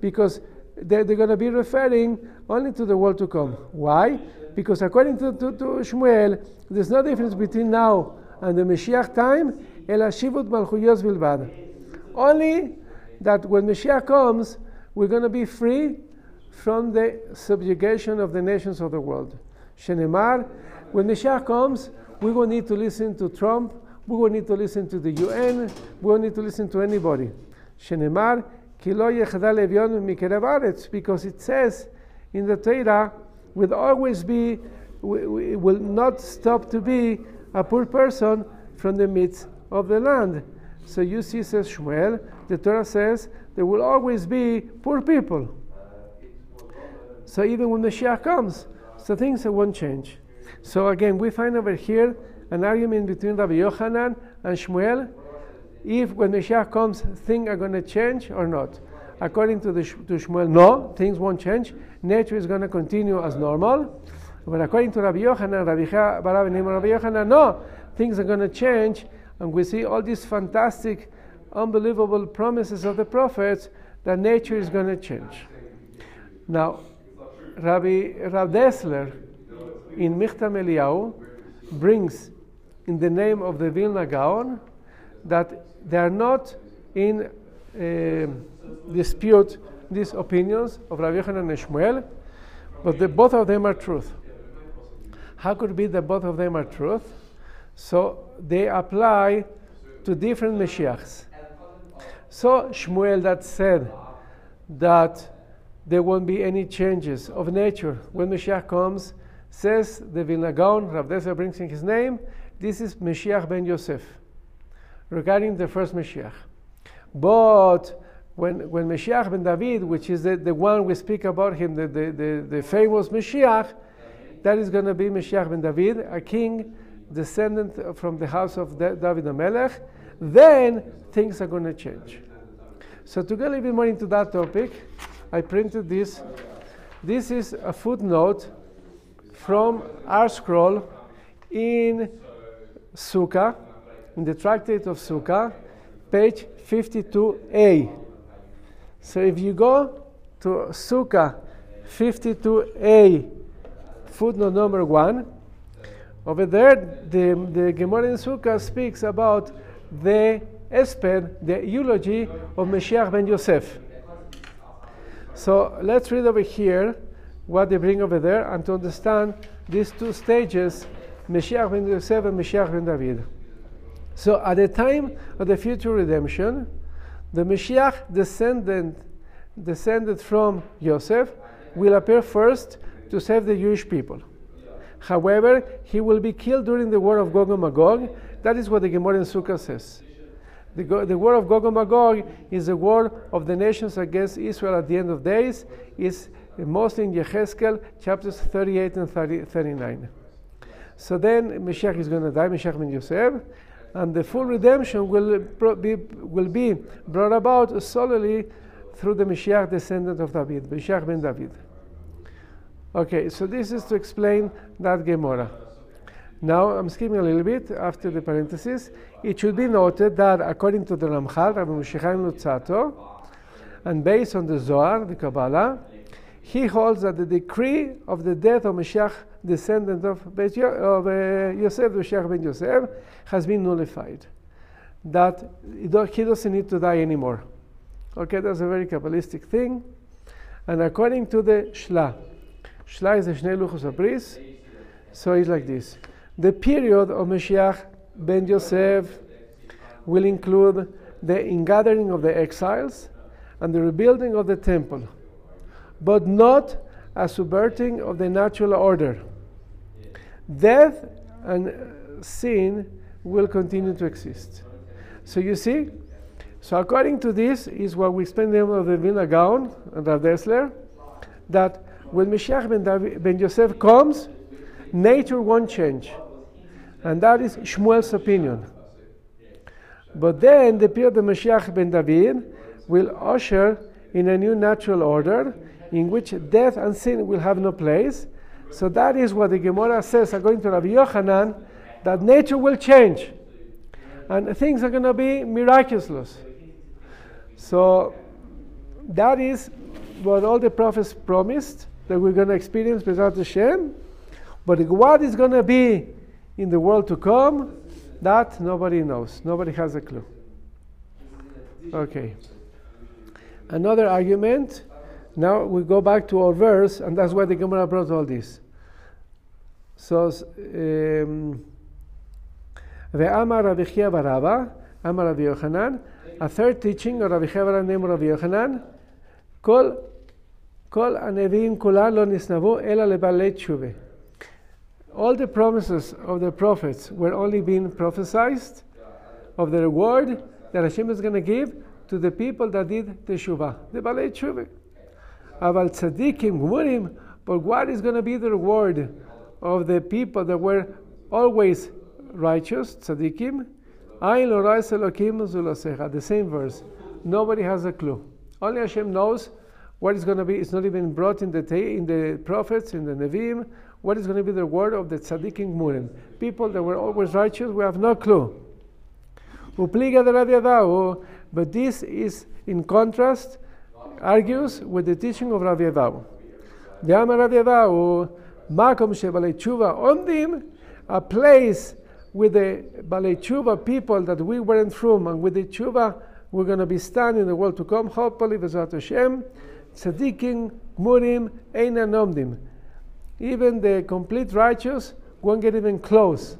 because they're, they're going to be referring only to the world to come. Why? Because according to, to, to Shmuel, there's no difference between now and the Mashiach time, el shivut malchuyos bilbad. Only that when Mashiach comes, we're going to be free from the subjugation of the nations of the world. Shenemar, when Mashiach comes, we won't need to listen to Trump, we won't need to listen to the UN, we won't need to listen to anybody. Shenemar, because it says in the Torah, will always be, will not stop to be a poor person from the midst of the land. So you see, says Shmuel, the Torah says there will always be poor people. So even when Mashiach comes, so things won't change. So again, we find over here an argument between Rabbi Yochanan and Shmuel if when Mashiach comes, things are going to change or not. According to, the, to Shmuel, no, things won't change. Nature is going to continue as normal. But according to Rabbi Yochanan, Rabbi ha, Rabbi Yochanan, no, things are going to change. And we see all these fantastic, unbelievable promises of the prophets that nature is going to change. Now, Rabbi Rav Dessler in Michtav MeEliyahu brings in the name of the Vilna Gaon that they are not in uh, dispute these opinions of Rabbi Yochanan and Shmuel, but the, both of them are truth. How could it be that both of them are truth? So they apply to different Mashiachs. So Shmuel that said that there won't be any changes of nature when Mashiach comes, says the Vilna Gaon, Rav Dessler brings in his name, this is Mashiach ben Yosef regarding the first Mashiach. But when, when Mashiach ben David, which is the, the one we speak about him, the, the, the, the famous Mashiach, that is going to be Mashiach ben David, a king descendant from the house of David the Melech, then things are going to change. So to go a little bit more into that topic, I printed this. This is a footnote from our scroll in Sukkah, in the Tractate of Sukkah, page 52a. So if you go to Sukkah 52a, footnote number one, over there, the, the Gemara in Sukkah speaks about the esper, the eulogy of Mashiach ben Yosef. So let's read over here what they bring over there and to understand these two stages, Mashiach ben Yosef and Mashiach ben David. So at the time of the future redemption, the Mashiach descendant, descended from Yosef will appear first to save the Jewish people. However, he will be killed during the war of Gog and Magog. That is what the Gemara in Sukkah says. The, the war of Gog and Magog is the war of the nations against Israel at the end of days. Is mostly in Yechezkel chapters 38 and 30, 39. So then Mashiach is going to die, Mashiach ben Yosef, and the full redemption will be, will be brought about solely through the Mashiach descendant of David, Mashiach ben David. Okay, so this is to explain that Gemara. Now I'm skipping a little bit after the parenthesis. It should be noted that according to the Ramchal, Rabbi Moshe Chaim Luzzatto, and based on the Zohar, the Kabbalah, he holds that the decree of the death of Mashiach, descendant of, of uh, Yosef, Mashiach ben Yosef, has been nullified. That he doesn't need to die anymore. Okay, that's a very Kabbalistic thing. And according to the Shla, Shla is Shnei Luchos Abris, so it's like this. The period of Mashiach ben Yosef will include the ingathering of the exiles and the rebuilding of the temple, but not a subverting of the natural order. Death and sin will continue to exist. So you see, so according to this is what we explain the name of the Vilna Gaon and Rav Dessler, that when Mashiach ben, David, ben Yosef comes, nature won't change. And that is Shmuel's opinion. But then the period of Mashiach ben David will usher in a new natural order in which death and sin will have no place. So that is what the Gemara says, according to Rabbi Yochanan, that nature will change and things are going to be miraculous. So that is what all the prophets promised that we're going to experience without Hashem. But what is going to be in the world to come, that nobody knows. Nobody has a clue. Okay. Another argument. Now we go back to our verse, and that's why the Gemara brought all this. So, um, Ve'amar Rabbi Chia Baraba, Amar Rabbi Yochanan, a third teaching of Rabbi Chia Baraba named Rabbi Yochanan, כל, כל הנביאים כולם לא נסנבו אלא לבעלי תשובה. All the promises of the prophets were only being prophesied of the reward that Hashem is going to give to the people that did the Shuvah, the Balei Tshuva. Aval tzaddikim gmurim, but what is going to be the reward of the people that were always righteous, tzaddikim? Ayin lorais elokim zulasecha, the same verse. Nobody has a clue. Only Hashem knows what is going to be. It's not even brought in the, in the prophets, in the Nevi'im, what is going to be the word of the tzaddikim gmurim. People that were always righteous, we have no clue. But this is in contrast, argues with the teaching of Yadav. The Amar Rav Yadav, Makom Ondim, a place with the Balei people that we weren't from, and with the Tshuva we're going to be standing in the world to come, hopefully, Bezat Hashem, Tzadikim, Murim, Eina. Even the complete righteous won't get even close.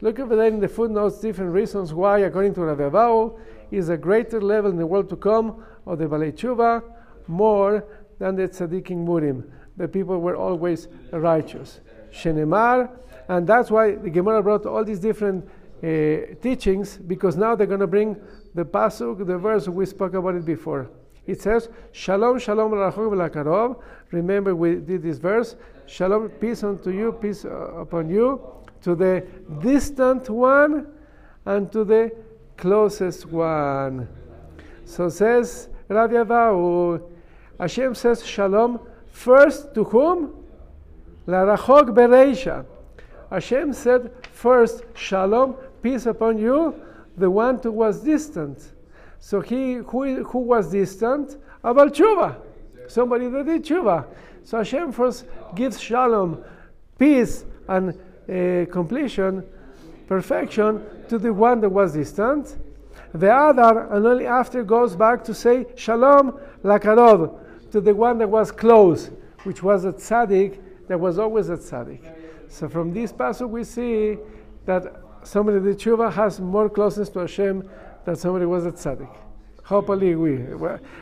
Look over there in the footnotes, different reasons why, according to Rav is a greater level in the world to come of the Balei Tshuva, more than the Tzadikim Murim. The people were always righteous. Shenemar, and that's why the Gemara brought all these different uh, teachings, because now they're going to bring the pasuk, the verse we spoke about it before. It says, Shalom, Shalom, Rachok Karov. Remember, we did this verse. Shalom, peace unto you, peace uh, upon you, to the distant one and to the closest one. So says Rabbi Avau, Hashem says Shalom first to whom? La Rachok Bereisha. Hashem said first Shalom, peace upon you, the one who was distant. So he who, who was distant? Abal Tshuva, somebody that did Tshuva. So Hashem first gives Shalom, peace, and uh, completion, perfection to the one that was distant. The other, and only after goes back to say Shalom Lakarov to the one that was close, which was a tzaddik that was always a tzaddik. So from this passage we see that somebody the tshuva has more closeness to Hashem than somebody was a tzaddik. Hopefully we,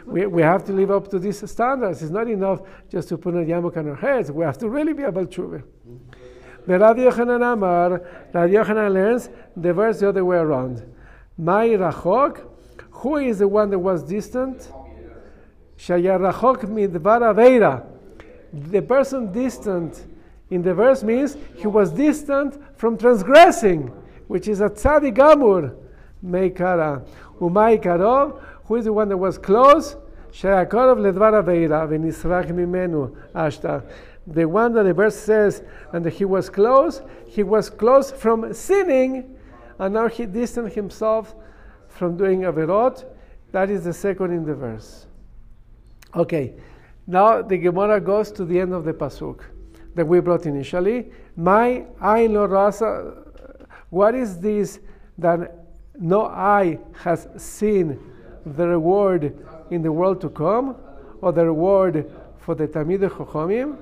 we, we have to live up to these standards. It's not enough just to put a yarmulke on our heads. We have to really be about tshuva. The Rabbi Yochanan Amar, Rabbi Yochanan learns the verse the other way around. My rachok, who is the one that was distant? Shaya rachok midvar aveira. The person distant in the verse means he was distant from transgressing, which is a tzaddik. Meikara. Umay karov, who is the one that was close? Shaya karov ledvar aveira, venisrach mimenu ashta the one that the verse says, and he was close, he was close from sinning, and now he distanced himself from doing averot. That is the second in the verse. Okay, now the Gemara goes to the end of the pasuk that we brought initially. My eye no rasa. What is this that no eye has seen the reward in the world to come, or the reward for the Tamid Chachomim.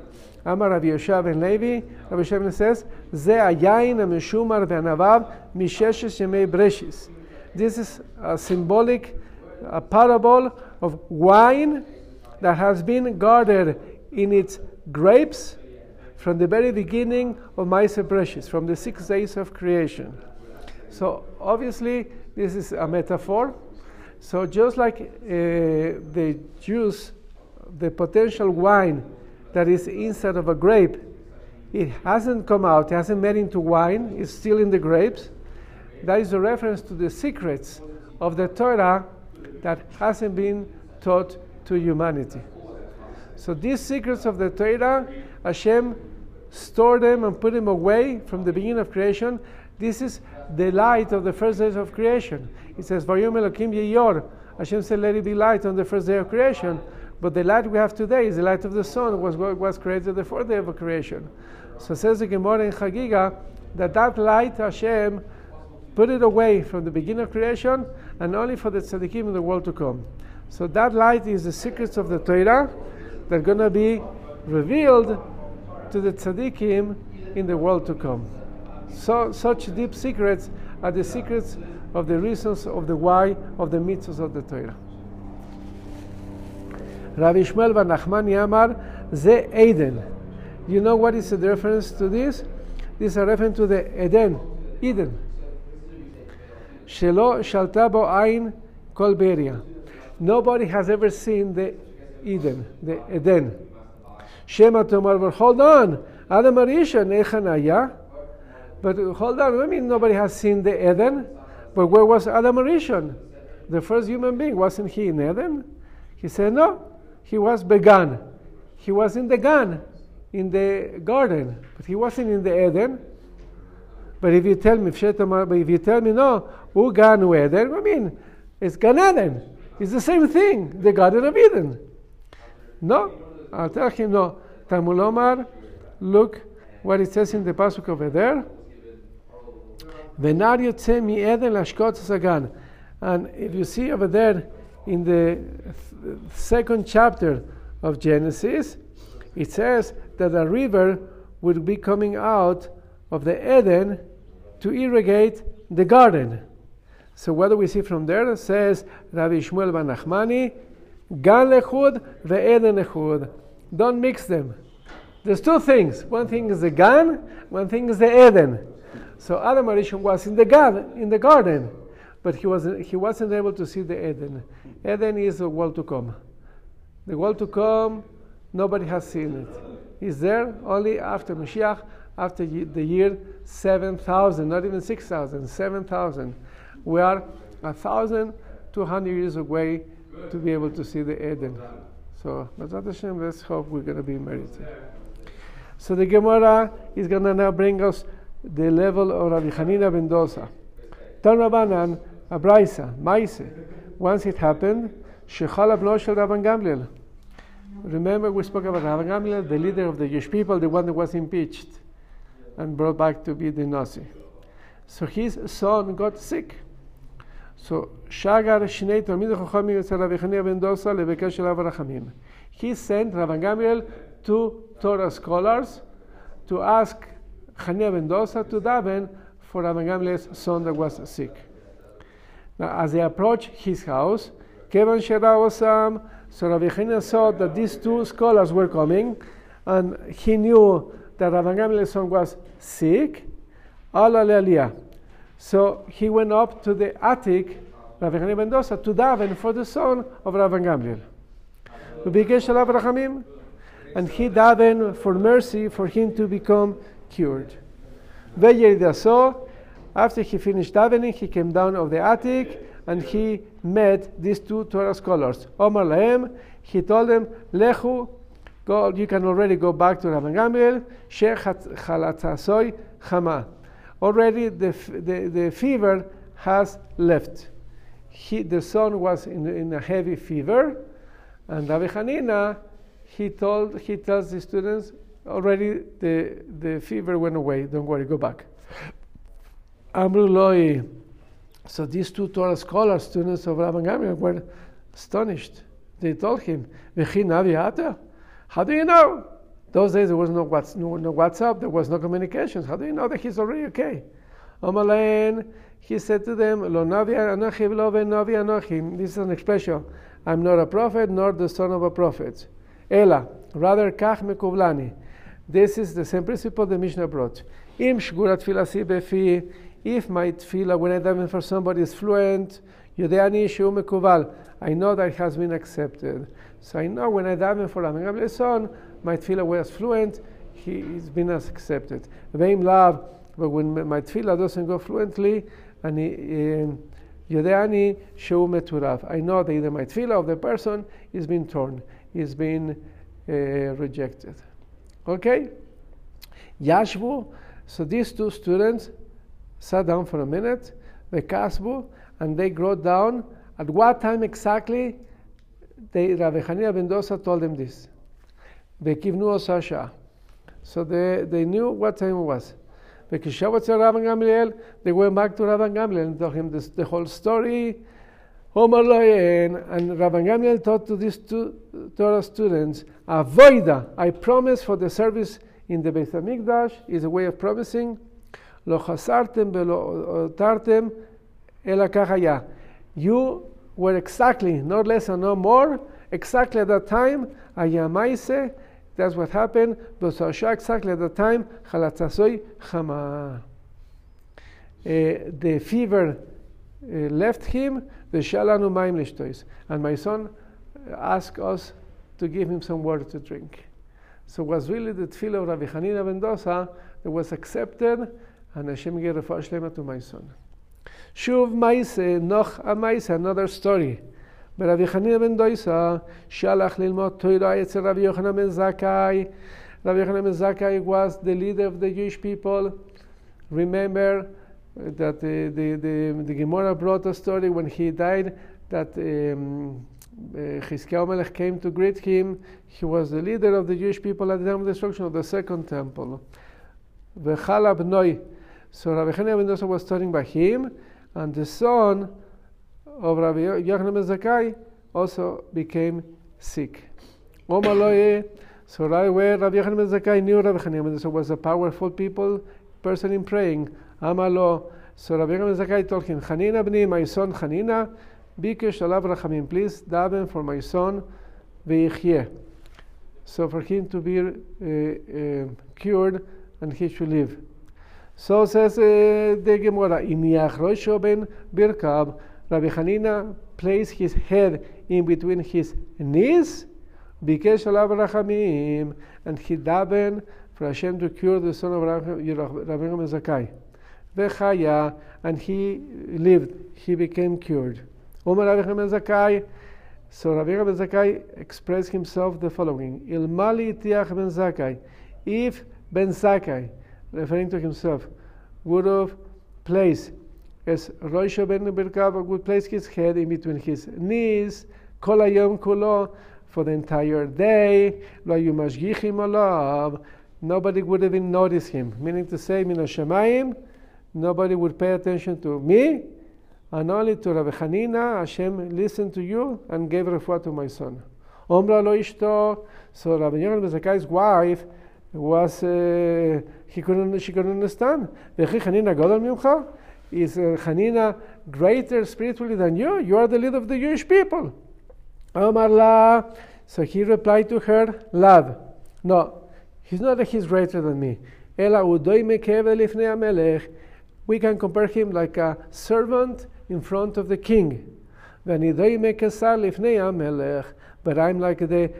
Amar Rabbi Yosha ben Levi, Rabbi Yosha ben says, Ze ayayin amishumar ve'anavav misheshes yemei breshis. This is a symbolic a parable of wine that has been gathered in its grapes from the very beginning of my breshis, from the six days of creation. So obviously, this is a metaphor. So just like uh, the juice, the potential wine that is inside of a grape, it hasn't come out, it hasn't made into wine, it's still in the grapes. That is a reference to the secrets of the Torah that hasn't been taught to humanity. So these secrets of the Torah, Hashem stored them and put them away from the beginning of creation. This is the light of the first days of creation. It says, Vayom Elokim Yeyor. Hashem said, let it be light on the first day of creation. But the light we have today is the light of the sun, was what was created the fourth day of creation. So says the Gemara in Chagiga that that light Hashem put it away from the beginning of creation and only for the tzaddikim in the world to come. So that light is the secrets of the Torah that are going to be revealed to the tzaddikim in the world to come. So, such deep secrets are the secrets of the reasons of the why of the mitzvahs of the Torah. Rabbi Shmuel bar Nachmani Yamar Ze Eden. You know what is the reference to this? This is a reference to the Eden, Eden. Shelo shalta bo ain kol beria. Nobody has ever seen the Eden, the Eden. Shema tomar, but hold on. Adam Arisha nechanaya. But hold on, I mean nobody has seen the Eden. But where was Adam Arishon? The first human being, wasn't he in Eden? He said, no, he was began. He was in the Gan, in the garden, but he wasn't in the Eden. But if you tell me, if you tell me, no, who Gan Eden, I mean, it's Gan Eden. It's the same thing, the Garden of Eden. No, I'll tell him, no. Tamulomar, look what it says in the Pasuk over there. Venar yotze mi eden lashkot sagan. And if you see over there in the second chapter of Genesis, it says that a river would be coming out of the Eden to irrigate the garden. So what do we see from there? It says Rabbi Shmuel ben Nachmani, Gan lechud ve'eden lechud. Don't mix them. There's two things. One thing is the Gan, one thing is the Eden. So Adam Arishon was in the garden, in the garden, but he wasn't, he wasn't able to see the Eden. Eden is the world to come. The world to come, nobody has seen it. It's there only after Mashiach, after the year 7,000, not even 6,000, 7,000. We are 1,200 years away to be able to see the Eden. So, Hashem, let's hope we're going to be married. So the Gemara is going to now bring us the level of Rabbi Hanina ben Dosa. Tan a Abraisa, Maise. Once it happened, Shechala bno shel Rabban Gamliel. Remember we spoke about Rabban Gamliel, the leader of the Jewish people, the one that was impeached and brought back to be the Nasi. So his son got sick. So Shagar Shnei Talmid Chachamim Yetzel Rabbi Hanina ben Dosa lebekesh shel Rachamim. He sent Rabban Gamliel to Torah scholars to ask Chanina ben Dosa to daven for Rabban Gamliel's son that was sick. Now, as they approached his house, Kevin Shera so Rabbi Chanina saw that these two scholars were coming, and he knew that Rabban Gamliel's son was sick. Aliyah. So he went up to the attic, Rabbi Chanina ben Dosa, to daven for the son of Rabban Gamliel. And he davened for mercy for him to become cured. So, after he finished davening, he came down of the attic and he met these two Torah scholars. Omar Lahem, he told them, Lechu, go, you can already go back to Rabban Gamliel, Sheikh Chalatzasoy Chama. Already the, the, the fever has left. He, the son was in, in a heavy fever, and Rabbi Hanina, he told he tells the students, already the, the fever went away. Don't worry, go back. Amruloi. So these two Torah scholars, students of Rabban Gamliel, were astonished. They told him, How do you know? Those days there was no, no, no WhatsApp, there was no communications. How do you know that he's already okay? Omalain, he said to them, Lo navi anochi v'lo navi anochi. This is an expression. I'm not a prophet, nor the son of a prophet. Ela, rather kach mekuvlani. This is the same principle the Mishnah brought. Im shgurat befi. If my tefillah, when I daven for somebody, is fluent, Yudeani shu mekuval. I know that it has been accepted. So I know when I daven for Rabbi Gamliel's son, my tefillah was fluent, he, has been accepted. Veim lav, but when my tefillah doesn't go fluently, and Yodeani Shu Meturav. I know that either my tefillah of the person is being torn, is being uh, rejected. Okay? Yashvu, so these two students sat down for a minute, they kasbu, and they wrote down at what time exactly they, Rabbi Hanina ben Dosa told them this. They kivnu Sasha. So they, they knew what time it was. They went back to Rabban Gamliel and told him this, the whole story. Omar Loyen, and Rabban Gamliel taught to these two Torah students, Avoida, I promise for the service in the Beit HaMikdash, is a way of promising, Lo chasartem velo tartem el You were exactly, not less and no more, exactly at that time, ayamaise, that's what happened. B'sasha exactly at the time, chalatzasoi chama. Uh, the fever uh, left him, Veshalanu maim lishtois. And my son asked us to give him some water to drink. So was really the tefillah of Rabbi Hanina ben Dosa that was accepted, and Hashem gave first Shlema to my son. Shuv Maise, Noch Amaise, another story. Rabbi Hanina ben Dosa, Shalach Lilmot Torah Yetzer Rabbi Yochanan Ben Zakkai. Rabbi Yochanan Ben Zakkai was the leader of the Jewish people. Remember, that the, the, the, Gemara brought a story when he died that um, uh, Melech came to greet him. He was the leader of the Jewish people at the time of the destruction of the second temple. V'chalab noi. So Rabbi Hanina ben Dosa was studying by him, and the son of Rabbi Yochanan ben Zakkai also became sick. Omaloye. So right away, Rabbi Yochanan ben Zakkai knew Rabbi Hanina Zakkai was a powerful people person in praying. Ben Zakkai told him, Hanina bni, my son Hanina, bikesh alav rachamim, please daven for my son v'yichyeh. So for him to be uh, uh, cured and he should live. So says uh, the Gemara, Im yachrosho ben birkab, Rabbi Hanina placed his head in between his knees, Bikesh Alav Rachamim, and he davened for Hashem to cure the son of Rabbi Zakai. And he lived, he became cured. Omer Rabbi Zakai, so Rabbi Zakai expressed himself the following: Ilmali tiach ben Zakai, if Ben Zakai, referring to himself, would have placed as Rosh Ben Birkav would place his head in between his knees, Kol Hayom Kulo, for the entire day, Lo Yumashgichim Olav, nobody would even notice him. Meaning to say, Min Hashemayim, nobody would pay attention to me, and only to Rabbi Hanina, Hashem listened to you and gave refuah to my son. Omra lo ishto, so Rabbi Yochanan Zakai's wife was, uh, he couldn't, she couldn't understand. Vechi Hanina? Is uh, Hanina greater spiritually than you? You are the leader of the Jewish people. Omar la. So he replied to her, Love. No, he's not that he's greater than me. Ela We can compare him like a servant in front of the king. But I'm like the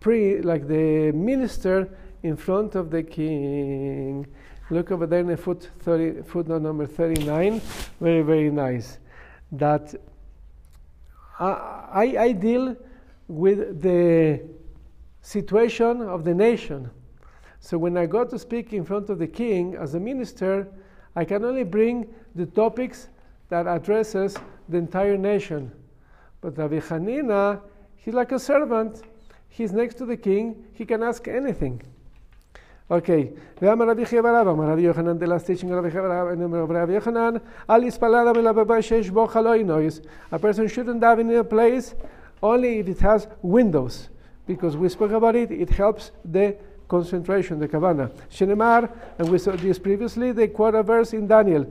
pre, like the minister in front of the king. Look over there in the foot 30, footnote number 39. Very, very nice. That I, I deal with the situation of the nation. So when I go to speak in front of the king as a minister, I can only bring the topics that addresses the entire nation. But Rabbi Hanina, he's like a servant. He's next to the king. He can ask anything. אוקיי, ואמר רבי חייא ברב, אמר רבי יוחנן דלסטיצ'ינג רבי חייא ברב, רבי יוחנן, אל יספלל מלבבה שיש בו חלוי noise. A person shouldn't have in a place only if it has windows, because we spoke about it, it helps the concentration, the kavana. Shenemar, and we saw this previously, the quote verse in Daniel.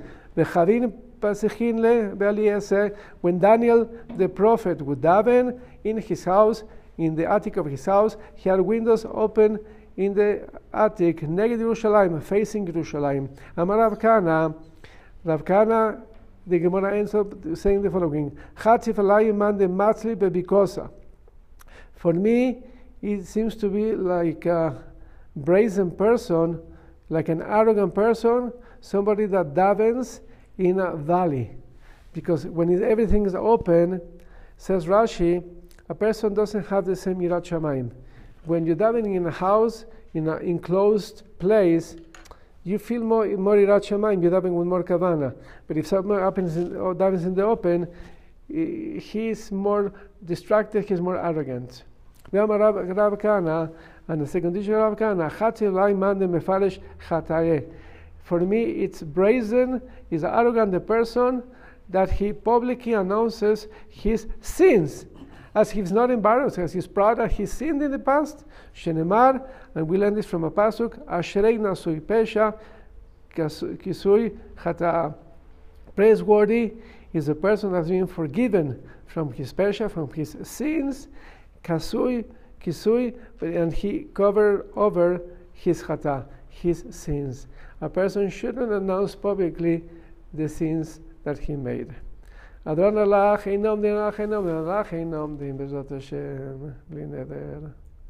When Daniel the prophet would daven in his house, in the attic of his house, he had windows open in the attic, neged Yerushalayim, facing Yerushalayim. Amar Rav Kana, Rav Kana, the Gemara ends up saying the following: matzli bebikosa. For me, it seems to be like a brazen person, like an arrogant person, somebody that davens in a valley. Because when everything is open, says Rashi, a person doesn't have the same Yirat Shamayim. When you're davening in a house, in an enclosed place, you feel more, more Yirat Shamayim, you're davening with more kavana. But if someone happens in, or davens in the open, he's more distracted, he's more arrogant. Rav Kahana, and the second teacher Rav Kahana, For me, it's brazen, is arrogant the person that he publicly announces his sins as he's not embarrassed, as he's proud that he sinned in the past. Shenemar, and we learn this from a pasuk, Ashrei nasui pesha, kisui chata. Praiseworthy is a person that's been forgiven from his pesha, from his sins, kasui, Kisui, and he covered over his chata, his sins. A person shouldn't announce publicly the sins that he made. Allah, Din, Allah Din, Allah Din, Bezat Hashem,